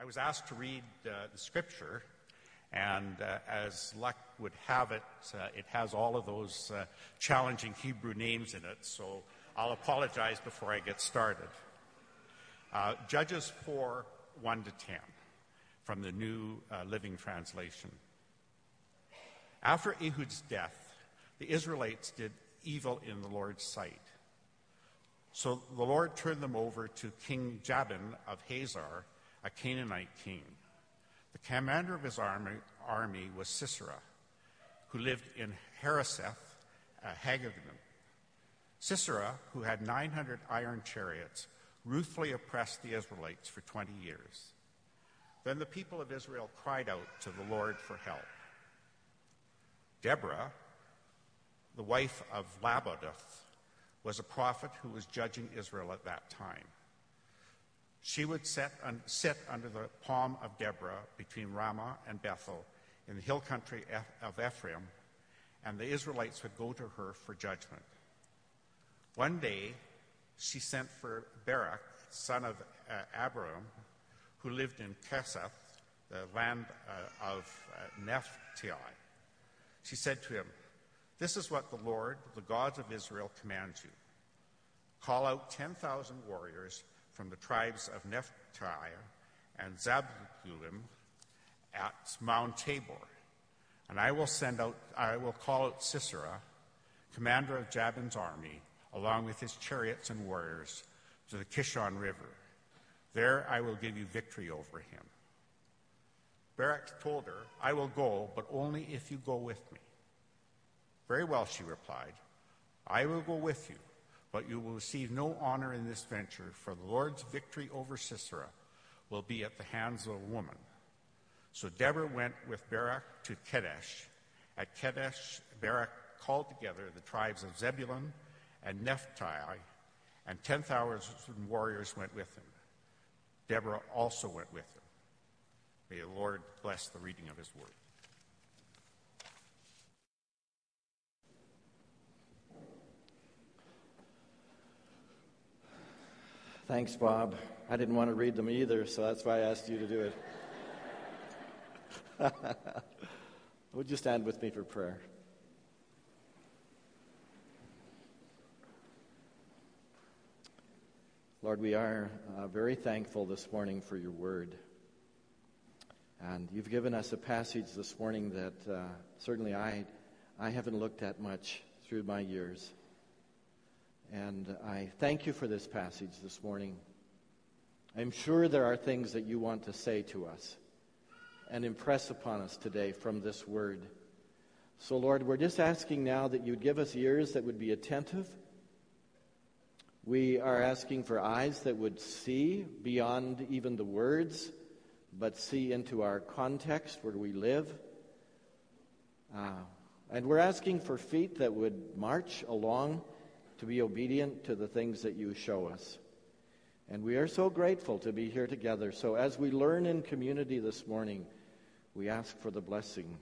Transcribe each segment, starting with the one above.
I was asked to read uh, the scripture, and uh, as luck would have it, uh, it has all of those uh, challenging Hebrew names in it, so I'll apologize before I get started. Uh, Judges 4 1 to 10 from the New uh, Living Translation. After Ehud's death, the Israelites did evil in the Lord's sight. So the Lord turned them over to King Jabin of Hazor a Canaanite king. The commander of his army, army was Sisera, who lived in Harosheth, uh, Haggavim. Sisera, who had 900 iron chariots, ruthlessly oppressed the Israelites for 20 years. Then the people of Israel cried out to the Lord for help. Deborah, the wife of Lapidoth, was a prophet who was judging Israel at that time. She would sit, sit under the palm of Deborah between Ramah and Bethel in the hill country of Ephraim, and the Israelites would go to her for judgment. One day, she sent for Barak, son of uh, who lived in Kadesh, the land uh, of uh, Naphtali. She said to him, This is what the Lord, the God of Israel, commands you. Call out 10,000 warriors from the tribes of Naphtali and Zebulun at Mount Tabor. And I will send out, I will call out Sisera, commander of Jabin's army, along with his chariots and warriors, to the Kishon River. There I will give you victory over him. Barak told her, I will go, but only if you go with me. Very well, she replied. I will go with you but you will receive no honor in this venture, for the Lord's victory over Sisera will be at the hands of a woman. So Deborah went with Barak to Kadesh. At Kadesh, Barak called together the tribes of Zebulun and Naphtali, and 10,000 warriors went with him. Deborah also went with him. May the Lord bless the reading of his word. Thanks, Bob. I didn't want to read them either, so that's why I asked you to do it. Would you stand with me for prayer? Lord, we are uh, very thankful this morning for your word. And you've given us a passage this morning that uh, certainly I, I haven't looked at much through my years. And I thank you for this passage this morning. I'm sure there are things that you want to say to us and impress upon us today from this word. So, Lord, we're just asking now that you'd give us ears that would be attentive. We are asking for eyes that would see beyond even the words, but see into our context where we live. Uh, and we're asking for feet that would march along to be obedient to the things that you show us. And we are so grateful to be here together. So as we learn in community this morning, we ask for the blessing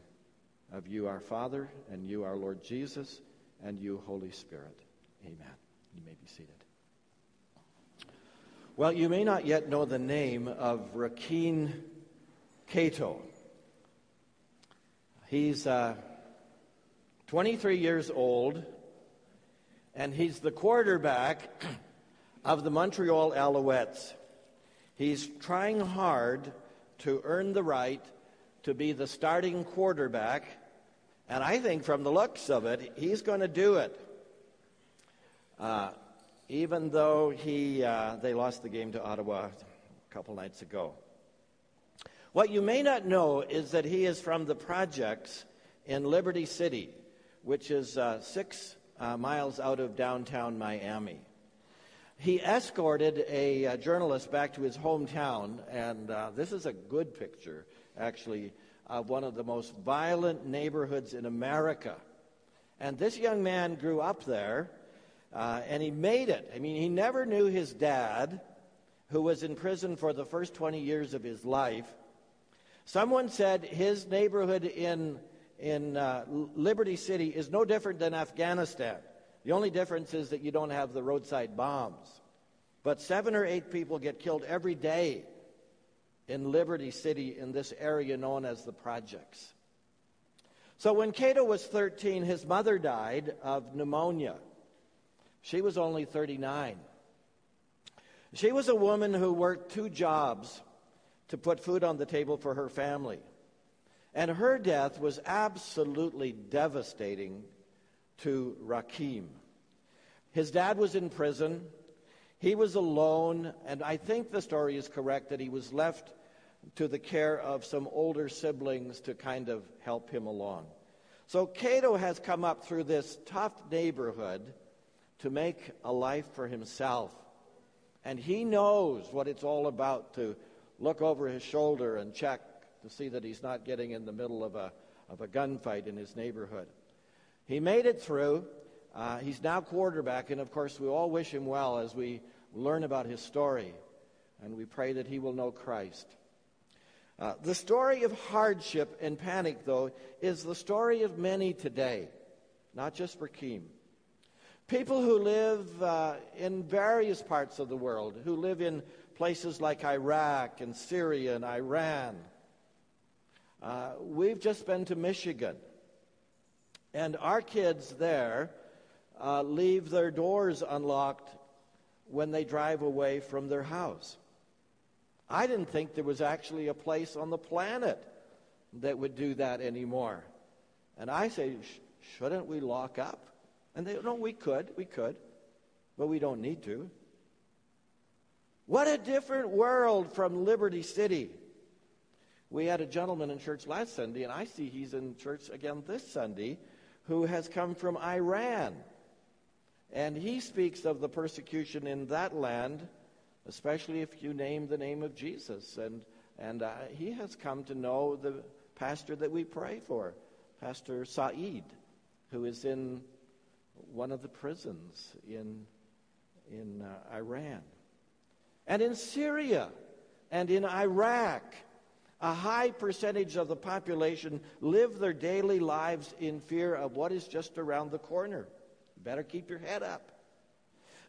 of you, our Father, and you, our Lord Jesus, and you, Holy Spirit. Amen. You may be seated. Well, you may not yet know the name of Rakeem Cato. He's uh, 23 years old and he's the quarterback of the Montreal Alouettes. He's trying hard to earn the right to be the starting quarterback, and I think from the looks of it, he's going to do it. Uh, even though he, uh, they lost the game to Ottawa a couple nights ago. What you may not know is that he is from the projects in Liberty City, which is uh, six uh, miles out of downtown Miami. He escorted a, a, uh, journalist back to his hometown, and uh, this is a good picture, actually, of one of the most violent neighborhoods in America. And this young man grew up there, uh, and he made it. I mean, he never knew his dad, who was in prison for the first 20 years of his life. Someone said his neighborhood in in uh, Liberty City is no different than Afghanistan. The only difference is that you don't have the roadside bombs. But seven or eight people get killed every day. in Liberty City in this area known as the Projects. So when Cato was 13, his mother died of pneumonia. She was only 39. She was a woman who worked two jobs to put food on the table for her family. And her death was absolutely devastating to Rakeem. His dad was in prison. He was alone, and I think the story is correct that he was left to the care of some older siblings to kind of help him along. So Cato has come up through this tough neighborhood to make a life for himself. And he knows what it's all about to look over his shoulder and check to see that he's not getting in the middle of a, of a gunfight in his neighborhood. He made it through. Uh, he's now quarterback, and of course, we all wish him well as we learn about his story, and we pray that he will know Christ. Uh, the story of hardship and panic, though, is the story of many today, not just Keem. People who live uh, in various parts of the world, who live in places like Iraq and Syria and Iran. Uh, we've just been to Michigan, and our kids there uh, leave their doors unlocked when they drive away from their house. I didn't think there was actually a place on the planet that would do that anymore. And I say, shouldn't we lock up? And they, no, we could, we could, but we don't need to. What a different world from Liberty City. We had a gentleman in church last Sunday, and I see he's in church again this Sunday, who has come from Iran. And he speaks of the persecution in that land especially if you name the name of Jesus. And, and uh, he has come to know the pastor that we pray for, Pastor Saeed, who is in one of the prisons in, in uh, Iran. And in Syria and in Iraq, a high percentage of the population live their daily lives in fear of what is just around the corner. Better keep your head up.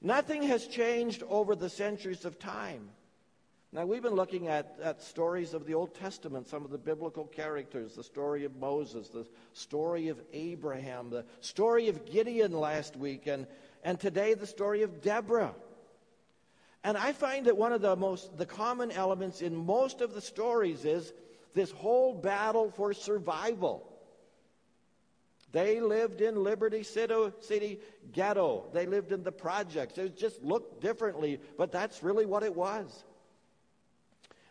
Nothing has changed over the centuries of time. Now, we've been looking at, at stories of the Old Testament, some of the biblical characters, the story of Moses, the story of Abraham, the story of Gideon last week, and, and today the story of Deborah. And I find that one of the most the common elements in most of the stories is this whole battle for survival. They lived in Liberty City ghetto. They lived in the projects. It just looked differently, but that's really what it was.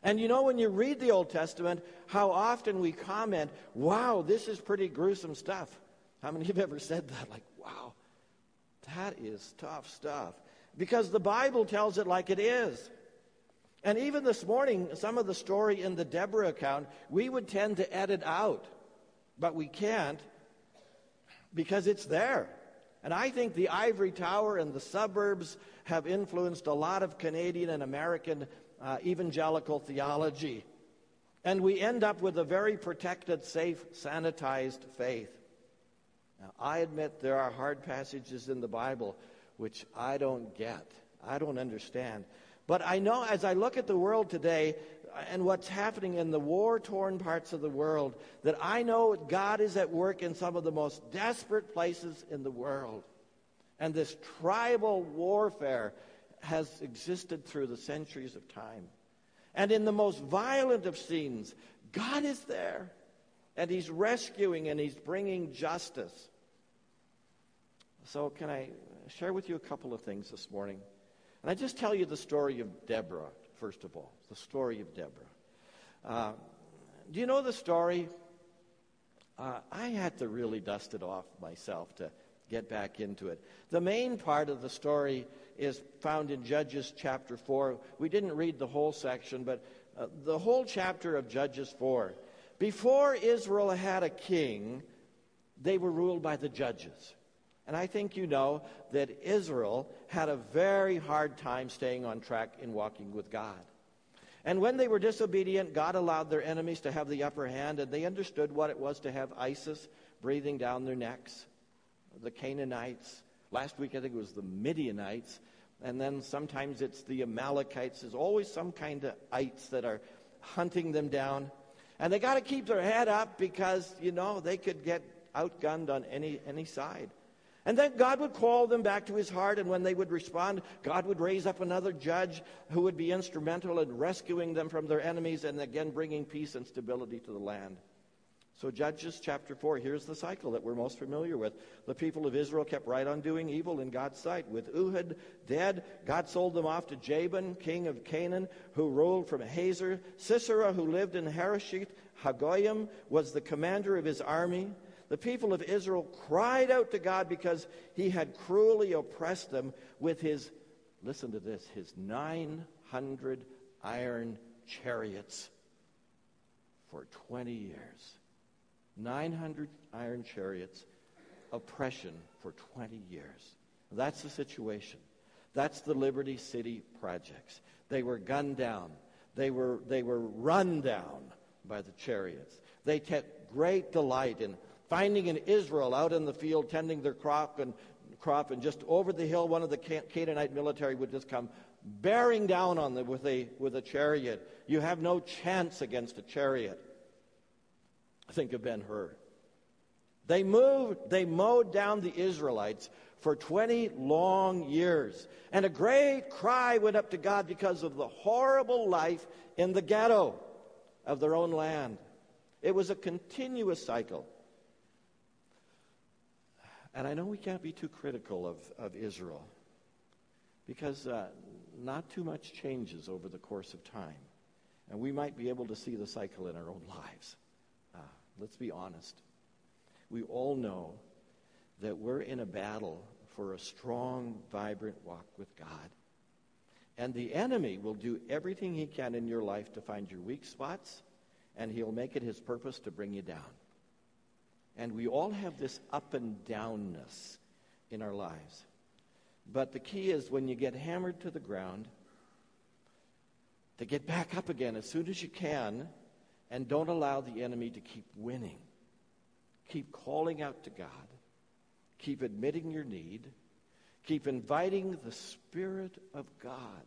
And you know, when you read the Old Testament, how often we comment, wow, this is pretty gruesome stuff. How many of you have ever said that? Like, wow, that is tough stuff. Because the Bible tells it like it is. And even this morning, some of the story in the Deborah account, we would tend to edit out, but we can't because it's there. And I think the ivory tower and the suburbs have influenced a lot of Canadian and American uh, evangelical theology. And we end up with a very protected, safe, sanitized faith. Now, I admit there are hard passages in the Bible which I don't get, I don't understand. But I know as I look at the world today, and what's happening in the war torn parts of the world that I know God is at work in some of the most desperate places in the world. And this tribal warfare has existed through the centuries of time. And in the most violent of scenes, God is there. And He's rescuing and He's bringing justice. So, can I share with you a couple of things this morning? And I just tell you the story of Deborah first of all, the story of Deborah. Uh, do you know the story? Uh, I had to really dust it off myself to get back into it. The main part of the story is found in Judges chapter 4. We didn't read the whole section, but uh, the whole chapter of Judges 4. Before Israel had a king, they were ruled by the judges. And I think you know that Israel had a very hard time staying on track in walking with God. And when they were disobedient, God allowed their enemies to have the upper hand, and they understood what it was to have ISIS breathing down their necks. The Canaanites. Last week, I think it was the Midianites. And then sometimes it's the Amalekites. There's always some kind of ites that are hunting them down. And they got to keep their head up because, you know, they could get outgunned on any, any side. And then God would call them back to his heart, and when they would respond, God would raise up another judge who would be instrumental in rescuing them from their enemies and again bringing peace and stability to the land. So, Judges chapter 4, here's the cycle that we're most familiar with. The people of Israel kept right on doing evil in God's sight. With Ehud dead, God sold them off to Jabin, king of Canaan, who ruled from Hazor. Sisera, who lived in Harosheth, Hagoyim, was the commander of his army. The people of Israel cried out to God because he had cruelly oppressed them with his, listen to this, his 900 iron chariots for 20 years. 900 iron chariots, oppression for 20 years. That's the situation. That's the Liberty City projects. They were gunned down. They were, they were run down by the chariots. They took great delight in finding an Israel out in the field tending their crop and crop and just over the hill one of the Canaanite military would just come bearing down on them with a with a chariot. You have no chance against a chariot. Think of Ben Hur. They moved, they mowed down the Israelites for 20 long years. And a great cry went up to God because of the horrible life in the ghetto of their own land. It was a continuous cycle. And I know we can't be too critical of, of Israel because uh, not too much changes over the course of time. And we might be able to see the cycle in our own lives. Let's be honest. We all know that we're in a battle for a strong, vibrant walk with God. And the enemy will do everything he can in your life to find your weak spots, and he'll make it his purpose to bring you down. And we all have this up and downness in our lives. But the key is when you get hammered to the ground, to get back up again as soon as you can and don't allow the enemy to keep winning. Keep calling out to God. Keep admitting your need. Keep inviting the Spirit of God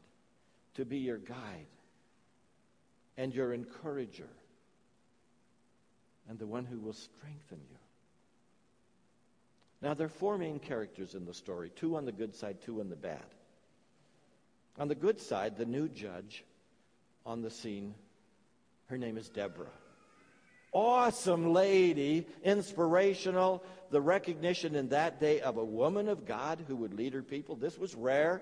to be your guide and your encourager and the one who will strengthen you. Now, there are four main characters in the story two on the good side, two on the bad. On the good side, the new judge on the scene her name is Deborah. Awesome lady, inspirational, the recognition in that day of a woman of God who would lead her people. This was rare.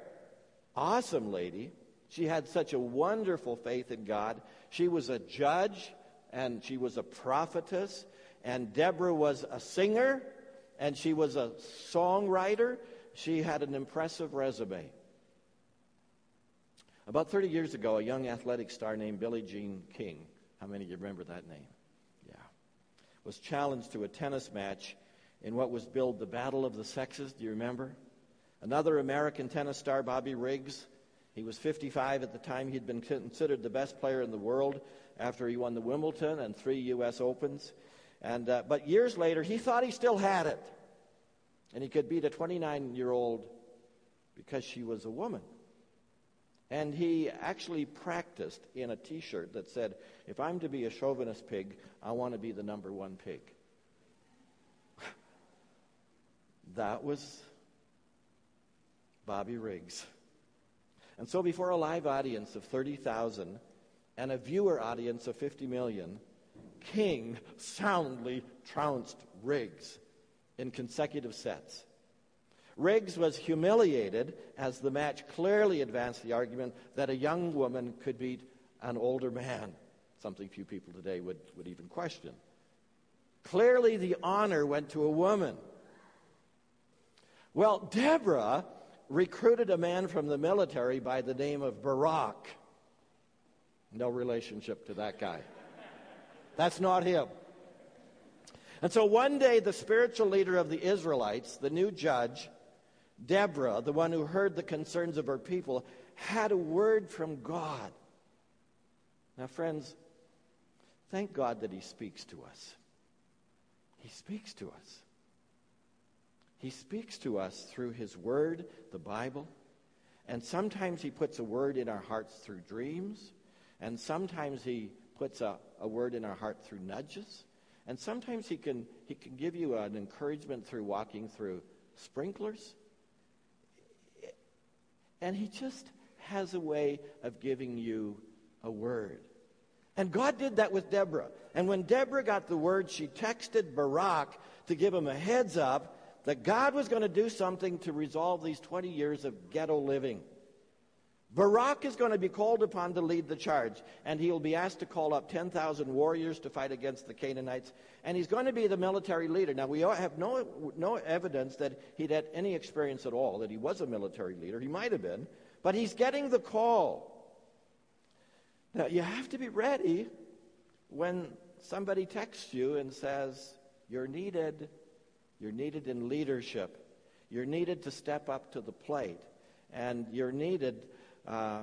Awesome lady. She had such a wonderful faith in God. She was a judge and she was a prophetess. And Deborah was a singer and she was a songwriter. She had an impressive resume. About 30 years ago, a young athletic star named Billie Jean King how many of you remember that name? Yeah. Was challenged to a tennis match in what was billed the Battle of the Sexes. Do you remember? Another American tennis star, Bobby Riggs. He was 55 at the time. He'd been considered the best player in the world after he won the Wimbledon and three U.S. Opens. And, uh, but years later, he thought he still had it. And he could beat a 29 year old because she was a woman. And he actually practiced in a t shirt that said, If I'm to be a chauvinist pig, I want to be the number one pig. that was Bobby Riggs. And so, before a live audience of 30,000 and a viewer audience of 50 million, King soundly trounced Riggs in consecutive sets. Riggs was humiliated as the match clearly advanced the argument that a young woman could beat an older man, something few people today would, would even question. Clearly, the honor went to a woman. Well, Deborah recruited a man from the military by the name of Barak. No relationship to that guy. That's not him. And so one day, the spiritual leader of the Israelites, the new judge, Deborah, the one who heard the concerns of her people, had a word from God. Now, friends, thank God that He speaks to us. He speaks to us. He speaks to us through His Word, the Bible, and sometimes He puts a word in our hearts through dreams, and sometimes He puts a, a word in our heart through nudges. And sometimes he can, he can give you an encouragement through walking through sprinklers. And he just has a way of giving you a word. And God did that with Deborah. And when Deborah got the word, she texted Barak to give him a heads up that God was going to do something to resolve these 20 years of ghetto living. Barak is going to be called upon to lead the charge, and he'll be asked to call up 10,000 warriors to fight against the Canaanites, and he's going to be the military leader. Now, we have no, no evidence that he'd had any experience at all, that he was a military leader. He might have been, but he's getting the call. Now, you have to be ready when somebody texts you and says, You're needed. You're needed in leadership. You're needed to step up to the plate. And you're needed uh,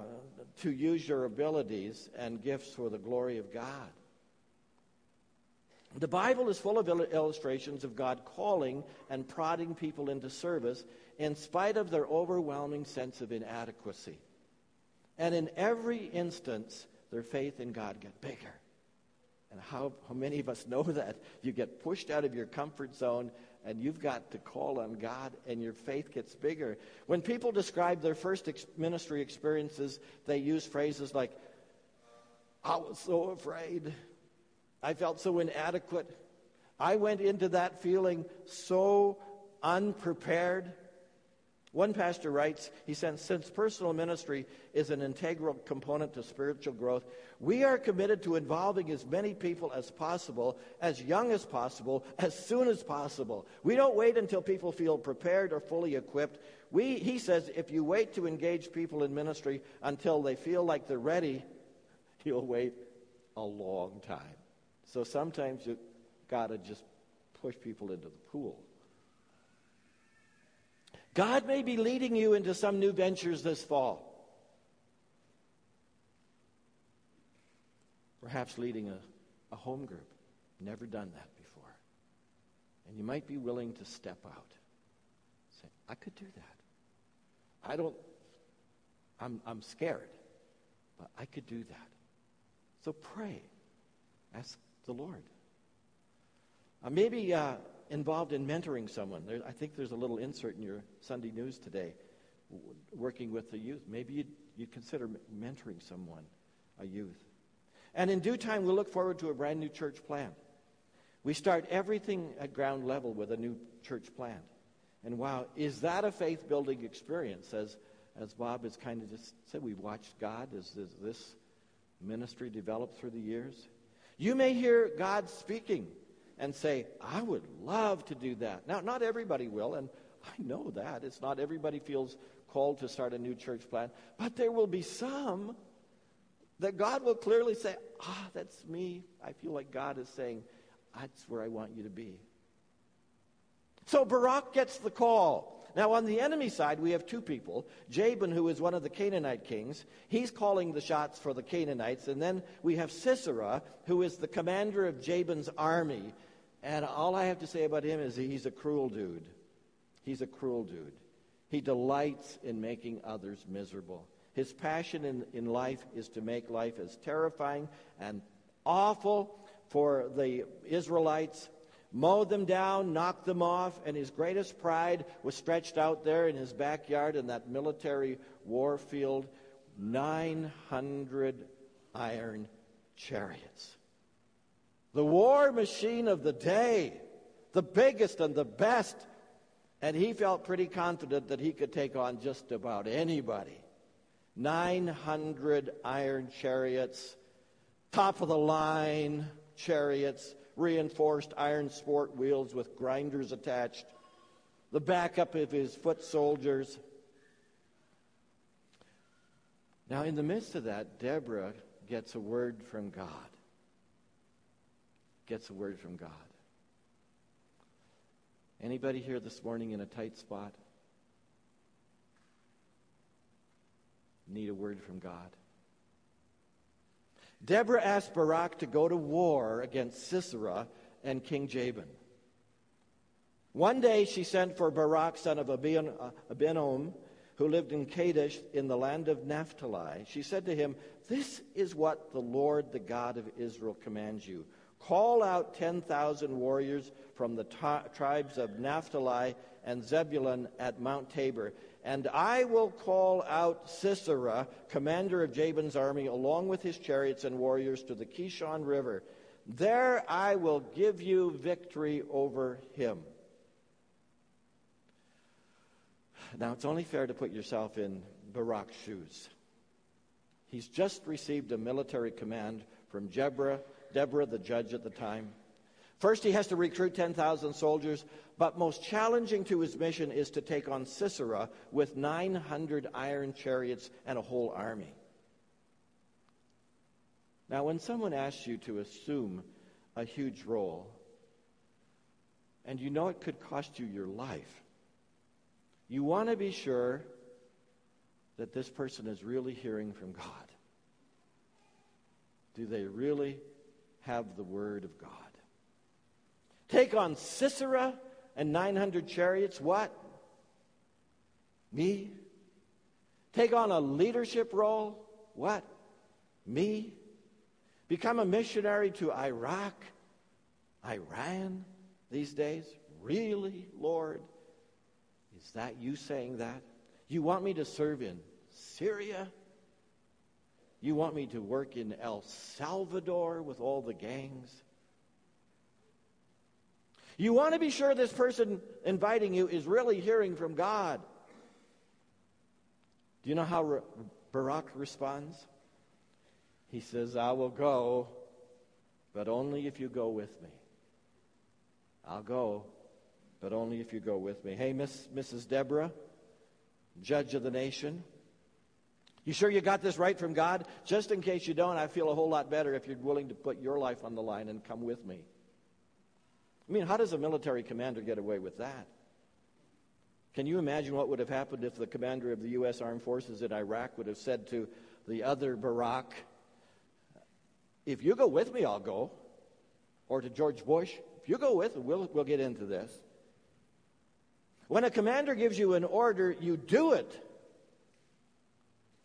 to use your abilities and gifts for the glory of God. The Bible is full of illustrations of God calling and prodding people into service in spite of their overwhelming sense of inadequacy. And in every instance, their faith in God get bigger. And how, how many of us know that? You get pushed out of your comfort zone and you've got to call on God, and your faith gets bigger. When people describe their first ex- ministry experiences, they use phrases like, I was so afraid. I felt so inadequate. I went into that feeling so unprepared. One pastor writes, he says, since personal ministry is an integral component to spiritual growth, we are committed to involving as many people as possible, as young as possible, as soon as possible. We don't wait until people feel prepared or fully equipped. We, he says, if you wait to engage people in ministry until they feel like they're ready, you'll wait a long time. So sometimes you've got to just push people into the pool. God may be leading you into some new ventures this fall. Perhaps leading a, a home group. Never done that before. And you might be willing to step out. Say, I could do that. I don't, I'm, I'm scared, but I could do that. So pray. Ask the Lord. Uh, maybe uh, involved in mentoring someone. There, I think there's a little insert in your Sunday news today, w- working with the youth. Maybe you'd, you'd consider mentoring someone, a youth. And in due time, we'll look forward to a brand new church plant. We start everything at ground level with a new church plant. And wow, is that a faith building experience? As, as Bob has kind of just said, we've watched God as, as this ministry developed through the years. You may hear God speaking and say, I would love to do that. Now, not everybody will, and I know that. It's not everybody feels called to start a new church plan, but there will be some that God will clearly say, Ah, that's me. I feel like God is saying, That's where I want you to be. So Barak gets the call. Now, on the enemy side, we have two people. Jabin, who is one of the Canaanite kings, he's calling the shots for the Canaanites. And then we have Sisera, who is the commander of Jabin's army. And all I have to say about him is he's a cruel dude. He's a cruel dude. He delights in making others miserable. His passion in, in life is to make life as terrifying and awful for the Israelites mowed them down, knocked them off, and his greatest pride was stretched out there in his backyard in that military war field 900 iron chariots. The war machine of the day, the biggest and the best. And he felt pretty confident that he could take on just about anybody. 900 iron chariots, top of the line chariots reinforced iron sport wheels with grinders attached, the backup of his foot soldiers. Now, in the midst of that, Deborah gets a word from God. Gets a word from God. Anybody here this morning in a tight spot? Need a word from God? Deborah asked Barak to go to war against Sisera and King Jabin. One day she sent for Barak, son of uh, Abinoam, who lived in Kadesh in the land of Naphtali. She said to him, This is what the Lord, the God of Israel, commands you. Call out 10,000 warriors from the t- tribes of Naphtali and Zebulun at Mount Tabor. And I will call out Sisera, commander of Jabin's army, along with his chariots and warriors to the Kishon River. There I will give you victory over him. Now, it's only fair to put yourself in Barak's shoes. He's just received a military command from Deborah, Deborah, the judge at the time. First, he has to recruit 10,000 soldiers, but most challenging to his mission is to take on Sisera with 900 iron chariots and a whole army. Now, when someone asks you to assume a huge role, and you know it could cost you your life, you want to be sure that this person is really hearing from God. Do they really have the Word of God? Take on Sisera and 900 chariots. What? Me? Take on a leadership role. What? Me? Become a missionary to Iraq, Iran these days? Really, Lord? Is that you saying that? You want me to serve in Syria? You want me to work in El Salvador with all the gangs? You want to be sure this person inviting you is really hearing from God. Do you know how Barak responds? He says, I will go, but only if you go with me. I'll go, but only if you go with me. Hey, Miss, Mrs. Deborah, judge of the nation. You sure you got this right from God? Just in case you don't, I feel a whole lot better if you're willing to put your life on the line and come with me. I mean, how does a military commander get away with that? Can you imagine what would have happened if the commander of the U.S. Armed Forces in Iraq would have said to the other Barack, If you go with me, I'll go. Or to George Bush, If you go with we'll, we'll get into this. When a commander gives you an order, you do it.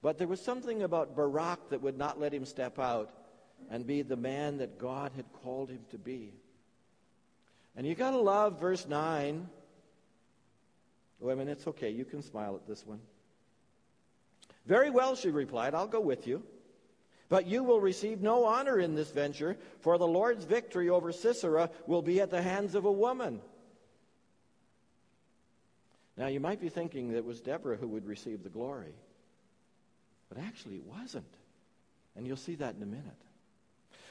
But there was something about Barak that would not let him step out and be the man that God had called him to be. And you got to love verse 9. Wait a minute, it's okay. You can smile at this one. Very well, she replied, I'll go with you. But you will receive no honor in this venture, for the Lord's victory over Sisera will be at the hands of a woman. Now, you might be thinking that it was Deborah who would receive the glory. But actually, it wasn't. And you'll see that in a minute.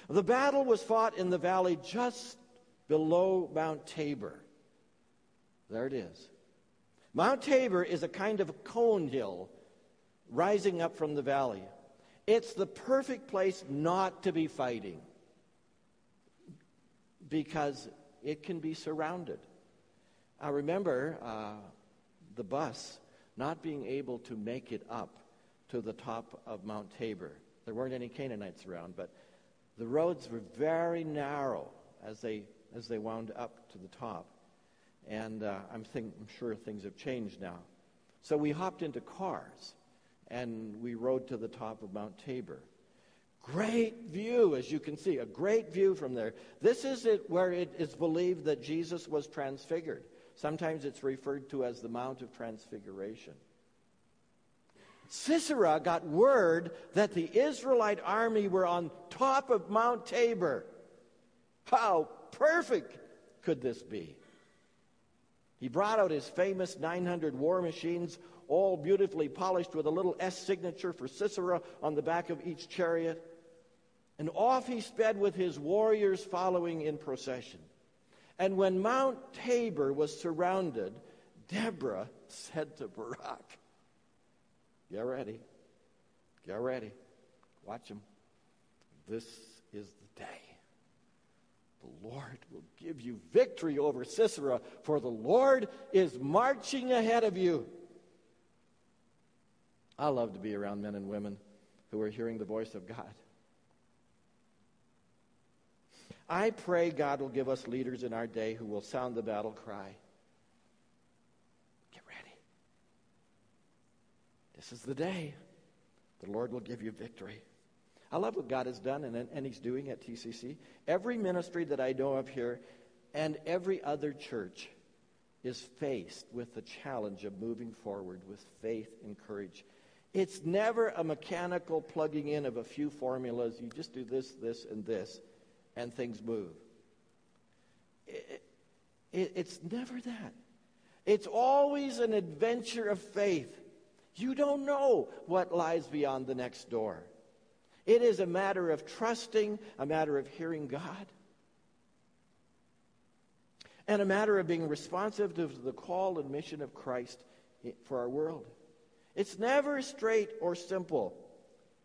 The battle was fought in the valley just below Mount Tabor. There it is. Mount Tabor is a kind of cone hill rising up from the valley. It's the perfect place not to be fighting because it can be surrounded. I remember uh, the bus not being able to make it up to the top of Mount Tabor. There weren't any Canaanites around, but the roads were very narrow as they as they wound up to the top. And uh, I'm, think, I'm sure things have changed now. So we hopped into cars and we rode to the top of Mount Tabor. Great view, as you can see, a great view from there. This is it where it is believed that Jesus was transfigured. Sometimes it's referred to as the Mount of Transfiguration. Sisera got word that the Israelite army were on top of Mount Tabor. How perfect could this be? He brought out his famous 900 war machines, all beautifully polished with a little S signature for Sisera on the back of each chariot. And off he sped with his warriors following in procession. And when Mount Tabor was surrounded, Deborah said to Barak, Get ready. Get ready. Watch him. This is the day. The Lord will give you victory over Sisera, for the Lord is marching ahead of you. I love to be around men and women who are hearing the voice of God. I pray God will give us leaders in our day who will sound the battle cry. Get ready. This is the day. The Lord will give you victory. I love what God has done and, and He's doing at TCC. Every ministry that I know of here and every other church is faced with the challenge of moving forward with faith and courage. It's never a mechanical plugging in of a few formulas. You just do this, this, and this, and things move. It, it, it's never that. It's always an adventure of faith. You don't know what lies beyond the next door. It is a matter of trusting, a matter of hearing God, and a matter of being responsive to the call and mission of Christ for our world. It's never straight or simple.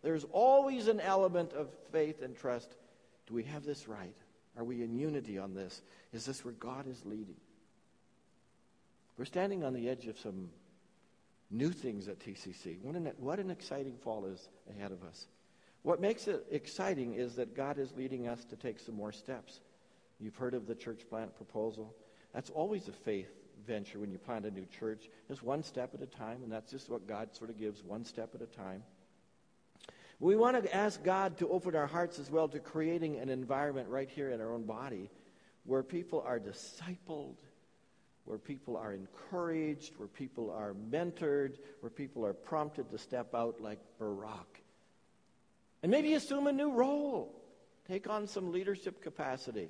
There's always an element of faith and trust. Do we have this right? Are we in unity on this? Is this where God is leading? We're standing on the edge of some new things at TCC. What an, what an exciting fall is ahead of us. What makes it exciting is that God is leading us to take some more steps. You've heard of the church plant proposal. That's always a faith venture when you plant a new church. Just one step at a time, and that's just what God sort of gives, one step at a time. We want to ask God to open our hearts as well to creating an environment right here in our own body where people are discipled, where people are encouraged, where people are mentored, where people are prompted to step out like Barak. And maybe assume a new role, take on some leadership capacity.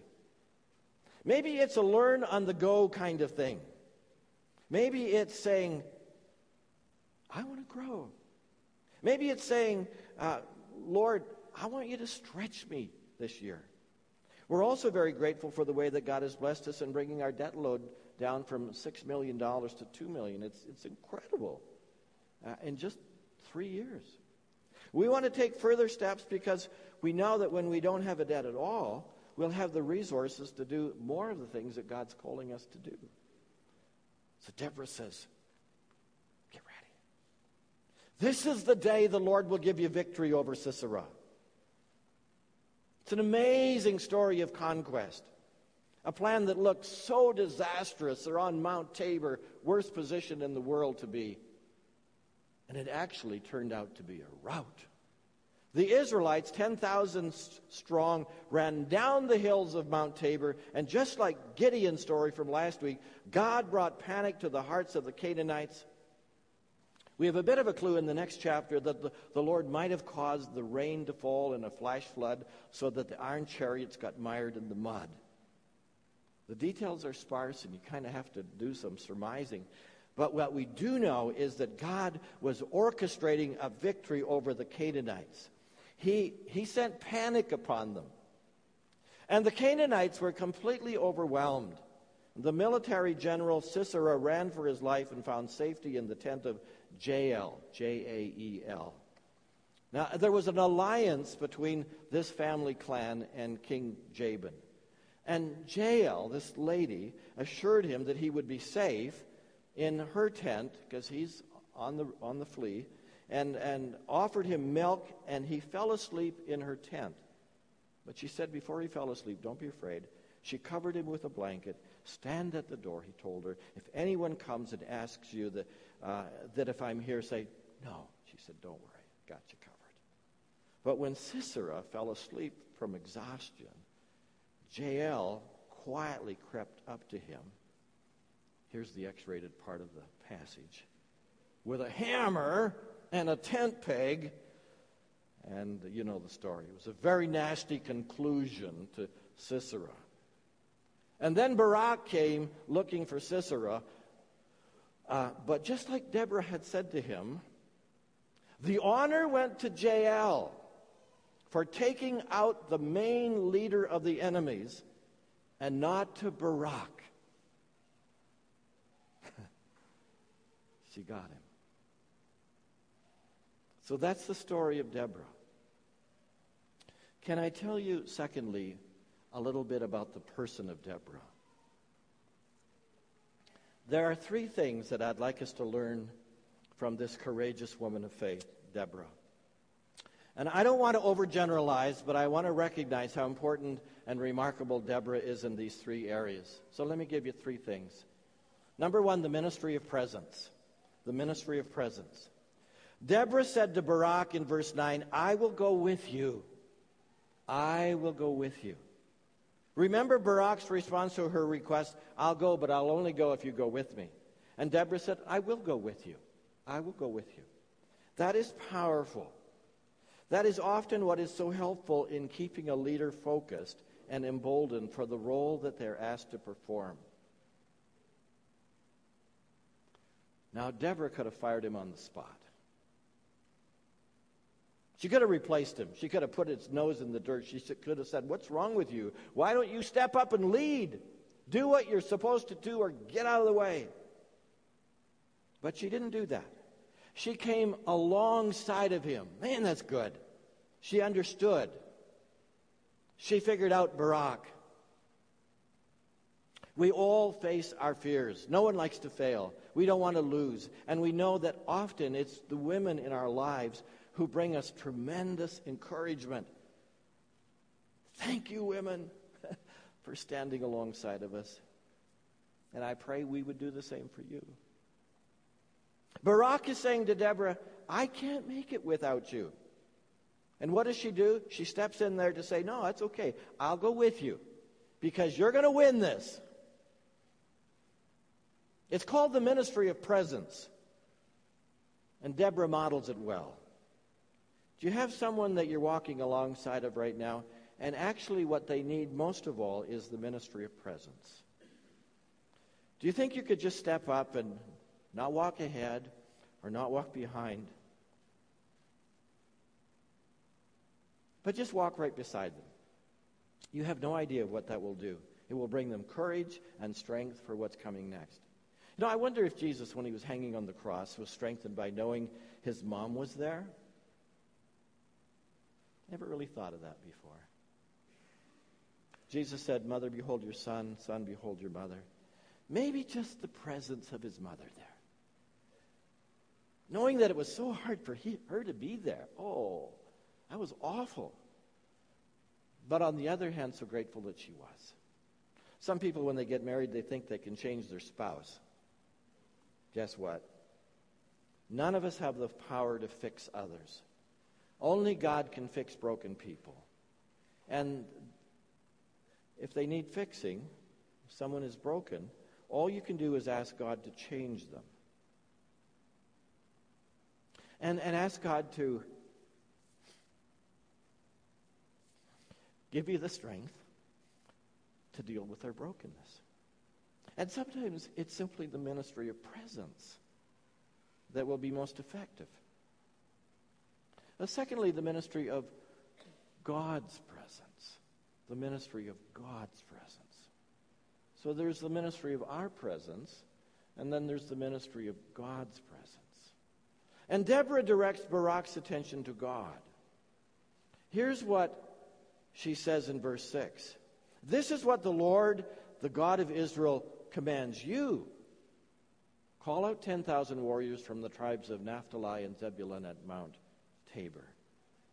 Maybe it's a learn on the go kind of thing. Maybe it's saying, I want to grow. Maybe it's saying, uh, Lord, I want you to stretch me this year. We're also very grateful for the way that God has blessed us in bringing our debt load down from $6 million to 2 million. It's, it's incredible uh, in just three years. We want to take further steps because we know that when we don't have a debt at all, we'll have the resources to do more of the things that God's calling us to do. So Deborah says, Get ready. This is the day the Lord will give you victory over Sisera. It's an amazing story of conquest. A plan that looked so disastrous. They're on Mount Tabor, worst position in the world to be. And it actually turned out to be a rout. The Israelites, 10,000 strong, ran down the hills of Mount Tabor, and just like Gideon's story from last week, God brought panic to the hearts of the Canaanites. We have a bit of a clue in the next chapter that the, the Lord might have caused the rain to fall in a flash flood so that the iron chariots got mired in the mud. The details are sparse, and you kind of have to do some surmising. But what we do know is that God was orchestrating a victory over the Canaanites he, he sent panic upon them. And the Canaanites were completely overwhelmed. The military general Sisera ran for his life and found safety in the tent of Jael, J A E L. Now, there was an alliance between this family clan and King Jabin. And Jael, this lady, assured him that he would be safe in her tent because he's on the, on the flee and, and offered him milk, and he fell asleep in her tent. But she said before he fell asleep, Don't be afraid. She covered him with a blanket. Stand at the door, he told her. If anyone comes and asks you that, uh, that if I'm here, say, No. She said, Don't worry, got you covered. But when Sisera fell asleep from exhaustion, Jael quietly crept up to him. Here's the X rated part of the passage. With a hammer, and a tent peg. And you know the story. It was a very nasty conclusion to Sisera. And then Barak came looking for Sisera. Uh, but just like Deborah had said to him, the honor went to Jael for taking out the main leader of the enemies and not to Barak. She got him. So that's the story of Deborah. Can I tell you, secondly, a little bit about the person of Deborah? There are three things that I'd like us to learn from this courageous woman of faith, Deborah. And I don't want to overgeneralize, but I want to recognize how important and remarkable Deborah is in these three areas. So let me give you three things. Number one, the ministry of presence. The ministry of presence. Deborah said to Barak in verse 9, I will go with you. I will go with you. Remember Barak's response to her request, I'll go, but I'll only go if you go with me. And Deborah said, I will go with you. I will go with you. That is powerful. That is often what is so helpful in keeping a leader focused and emboldened for the role that they're asked to perform. Now, Deborah could have fired him on the spot. She could have replaced him. She could have put his nose in the dirt. She could have said, What's wrong with you? Why don't you step up and lead? Do what you're supposed to do or get out of the way. But she didn't do that. She came alongside of him. Man, that's good. She understood. She figured out Barak. We all face our fears. No one likes to fail. We don't want to lose. And we know that often it's the women in our lives who bring us tremendous encouragement. Thank you, women, for standing alongside of us. And I pray we would do the same for you. Barak is saying to Deborah, I can't make it without you. And what does she do? She steps in there to say, No, that's okay. I'll go with you because you're going to win this. It's called the ministry of presence. And Deborah models it well. Do you have someone that you're walking alongside of right now? And actually, what they need most of all is the ministry of presence. Do you think you could just step up and not walk ahead or not walk behind? But just walk right beside them. You have no idea what that will do. It will bring them courage and strength for what's coming next. You know, I wonder if Jesus, when he was hanging on the cross, was strengthened by knowing his mom was there. Never really thought of that before. Jesus said, Mother, behold your son, son, behold your mother. Maybe just the presence of his mother there. Knowing that it was so hard for he, her to be there. Oh, that was awful. But on the other hand, so grateful that she was. Some people, when they get married, they think they can change their spouse. Guess what? None of us have the power to fix others. Only God can fix broken people. And if they need fixing, if someone is broken, all you can do is ask God to change them. And, and ask God to give you the strength to deal with their brokenness. And sometimes it's simply the ministry of presence that will be most effective. Uh, secondly, the ministry of God's presence. The ministry of God's presence. So there's the ministry of our presence, and then there's the ministry of God's presence. And Deborah directs Barak's attention to God. Here's what she says in verse 6 This is what the Lord, the God of Israel, commands you. Call out 10,000 warriors from the tribes of Naphtali and Zebulun at Mount Tabor.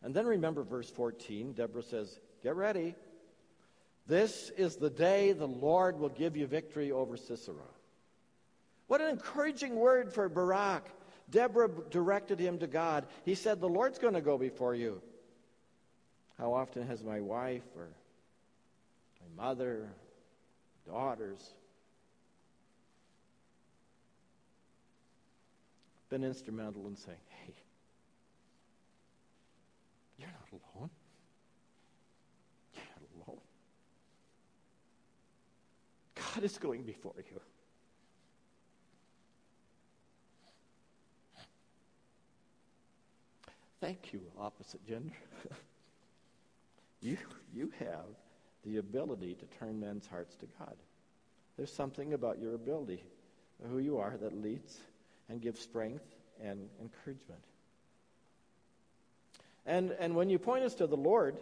And then remember verse 14. Deborah says, Get ready. This is the day the Lord will give you victory over Sisera. What an encouraging word for Barak. Deborah directed him to God. He said, The Lord's going to go before you. How often has my wife or my mother, daughters, been instrumental in saying, hey, you're not alone. You're not alone. God is going before you. Thank you, opposite gender. You, you have the ability to turn men's hearts to God. There's something about your ability, who you are, that leads and give strength and encouragement. And, and when you point us to the Lord,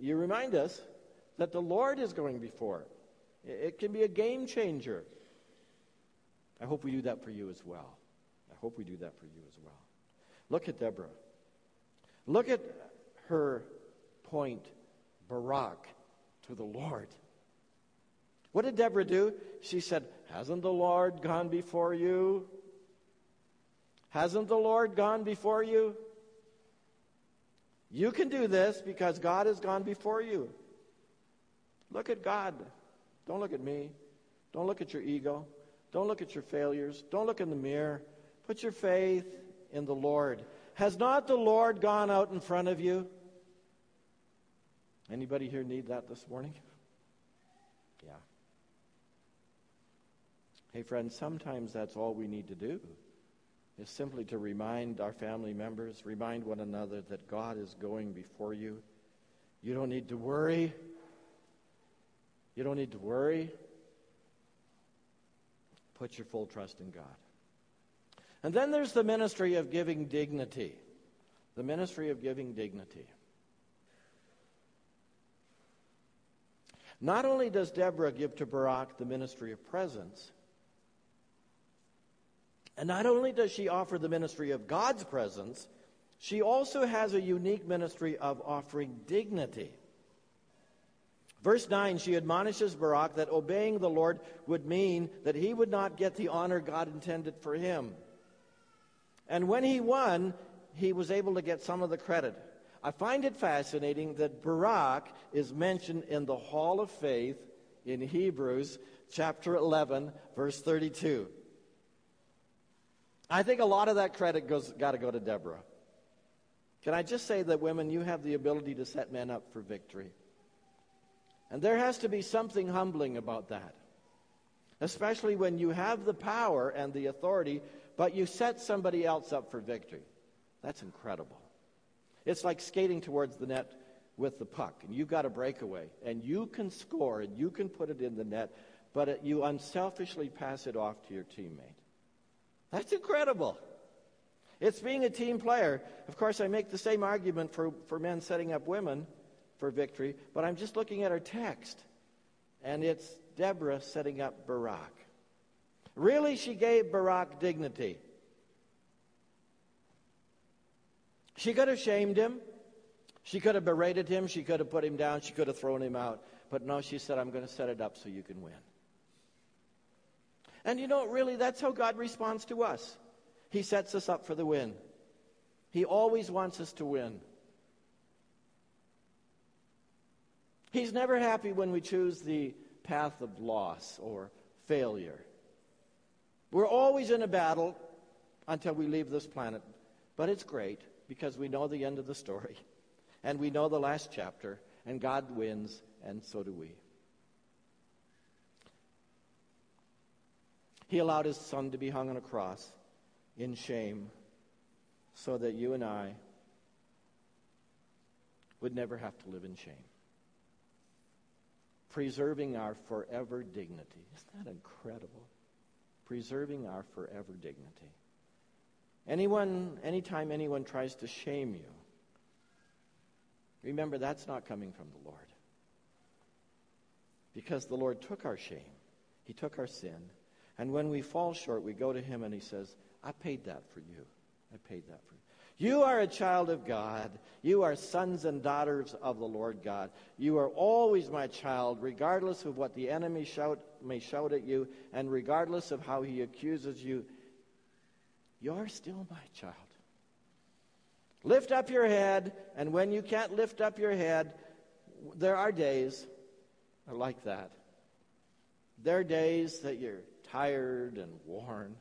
you remind us that the Lord is going before. It, can be a game changer. I hope we do that for you as well. I hope we do that for you as well. Look at Deborah. Look at her point Barak to the Lord. What did Deborah do? She said, Hasn't the Lord gone before you? Hasn't the Lord gone before you? You can do this because God has gone before you. Look at God. Don't look at me. Don't look at your ego. Don't look at your failures. Don't look in the mirror. Put your faith in the Lord. Has not the Lord gone out in front of you? Anybody here need that this morning? Hey, friends, sometimes that's all we need to do is simply to remind our family members, remind one another that God is going before you. You don't need to worry. You don't need to worry. Put your full trust in God. And then there's the ministry of giving dignity. The ministry of giving dignity. Not only does Deborah give to Barak the ministry of presence, and not only does she offer the ministry of God's presence, she also has a unique ministry of offering dignity. Verse 9, she admonishes Barak that obeying the Lord would mean that he would not get the honor God intended for him. And when he won, he was able to get some of the credit. I find it fascinating that Barak is mentioned in the Hall of Faith in Hebrews chapter 11, verse 32. I think a lot of that credit goes got to go to Deborah. Can I just say that women, you have the ability to set men up for victory. And there has to be something humbling about that. Especially when you have the power and the authority, but you set somebody else up for victory. That's incredible. It's like skating towards the net with the puck, and you've got a breakaway, and you can score, and you can put it in the net, but it, you unselfishly pass it off to your teammate. That's incredible. It's being a team player. Of course, I make the same argument for, for men setting up women for victory, but I'm just looking at our text. And it's Deborah setting up Barak. Really, she gave Barak dignity. She could have shamed him. She could have berated him. She could have put him down. She could have thrown him out. But no, she said, I'm going to set it up so you can win. And you know, really, that's how God responds to us. He sets us up for the win. He always wants us to win. He's never happy when we choose the path of loss or failure. We're always in a battle until we leave this planet. But it's great because we know the end of the story and we know the last chapter, and God wins, and so do we. He allowed his son to be hung on a cross in shame so that you and I would never have to live in shame. Preserving our forever dignity. Isn't that incredible? Preserving our forever dignity. Anyone, anytime anyone tries to shame you, remember that's not coming from the Lord. Because the Lord took our shame, He took our sin, and when we fall short, we go to Him and He says, I paid that for you. I paid that for you. You are a child of God. You are sons and daughters of the Lord God. You are always my child, regardless of what the enemy shout, may shout at you, and regardless of how he accuses you. You're still my child. Lift up your head, and when you can't lift up your head, there are days like that. There are days that you're tired and worn.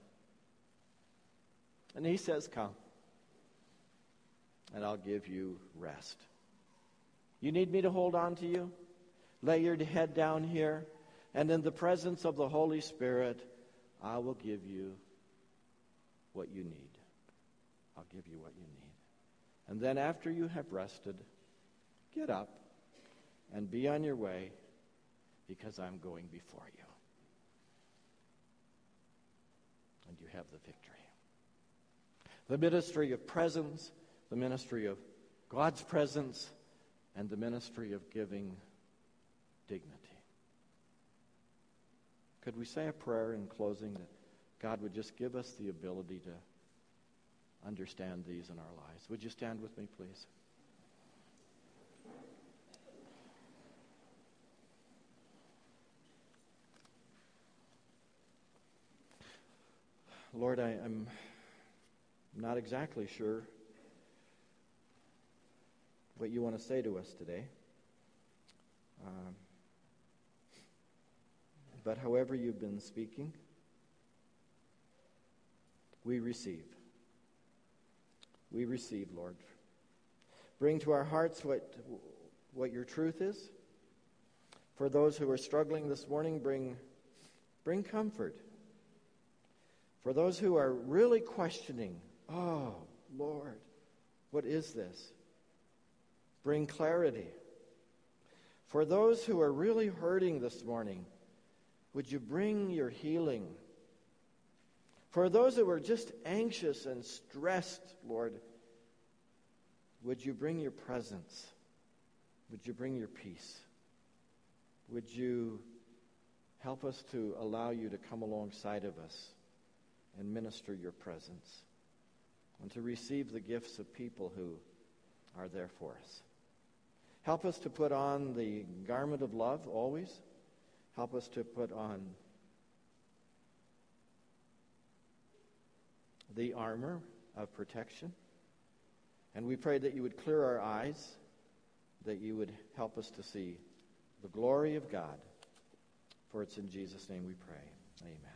And he says, Come, and I'll give you rest. You need me to hold on to you? Lay your head down here, and in the presence of the Holy Spirit, I will give you what you need. I'll give you what you need. And then after you have rested, get up and be on your way because I'm going before you. And you have the victory. The ministry of presence, the ministry of God's presence, and the ministry of giving dignity. Could we say a prayer in closing that God would just give us the ability to understand these in our lives? Would you stand with me, please? Lord, I, am I'm not exactly sure what you want to say to us today. Um, but however you've been speaking, we receive. We receive, Lord. Bring to our hearts what, what your truth is. For those who are struggling this morning, bring, bring comfort. For those who are really questioning, oh, Lord, what is this? Bring clarity. For those who are really hurting this morning, would you bring your healing? For those who are just anxious and stressed, Lord, would you bring your presence? Would you bring your peace? Would you help us to allow you to come alongside of us and minister your presence and to receive the gifts of people who are there for us? Help us to put on the garment of love always. Help us to put on the armor of protection. And we pray that you would clear our eyes, that you would help us to see the glory of God. For it's in Jesus' name we pray. Amen.